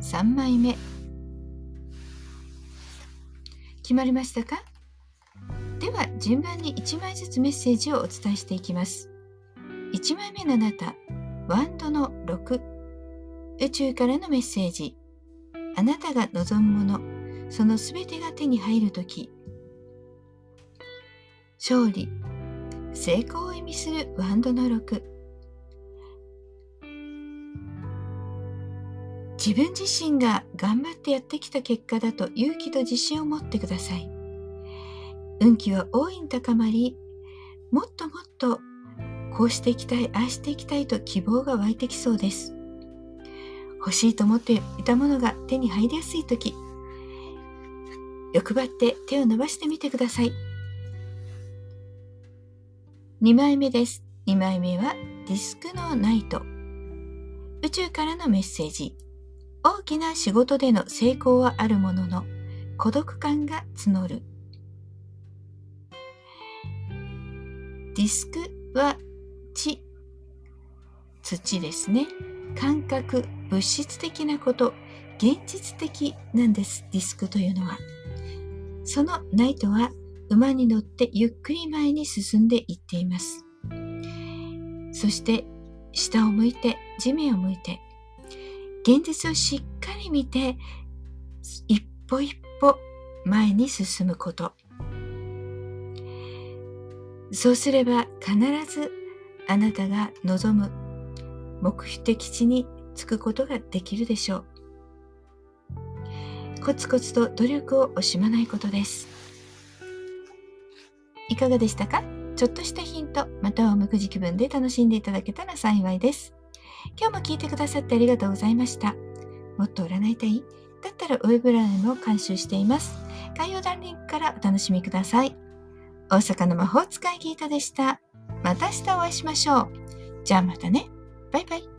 3枚目。決まりましたか？では順番に1枚ずつメッセージをお伝えしていきます。1枚目のあなたワンドの6宇宙からのメッセージ。あなたが望むもの。そのすべてが手に入るとき勝利。成功を意味するワンドの6自分自身が頑張ってやってきた結果だと勇気と自信を持ってください。運気は大いに高まり、もっともっとこうしていきたい、ああしていきたいと希望が湧いてきそうです。欲しいと思っていたものが手に入りやすい時、欲張って手を伸ばしてみてください。2枚目です。2枚目はディスクのナイト。宇宙からのメッセージ。大きな仕事での成功はあるものの孤独感が募る。ディスクは地土ですね。感覚物質的なこと現実的なんです。ディスクというのは。そのナイトは馬に乗ってゆっくり前に進んでいっています。そして下を向いて地面を向いて現実をしっかり見て一歩一歩前に進むこと。そうすれば必ずあなたが望む目的地に着くことができるでしょう。コツコツと努力を惜しまないことです。いかがでしたか？ちょっとしたヒントまたはおみくじ気分で楽しんでいただけたら幸いです。今日も聞いてくださってありがとうございました。もっと占いたい？だったらウェブラインも監修しています。概要欄リンクからお楽しみください。大阪の魔法使いギータでした。また明日お会いしましょう。じゃあまたね。バイバイ。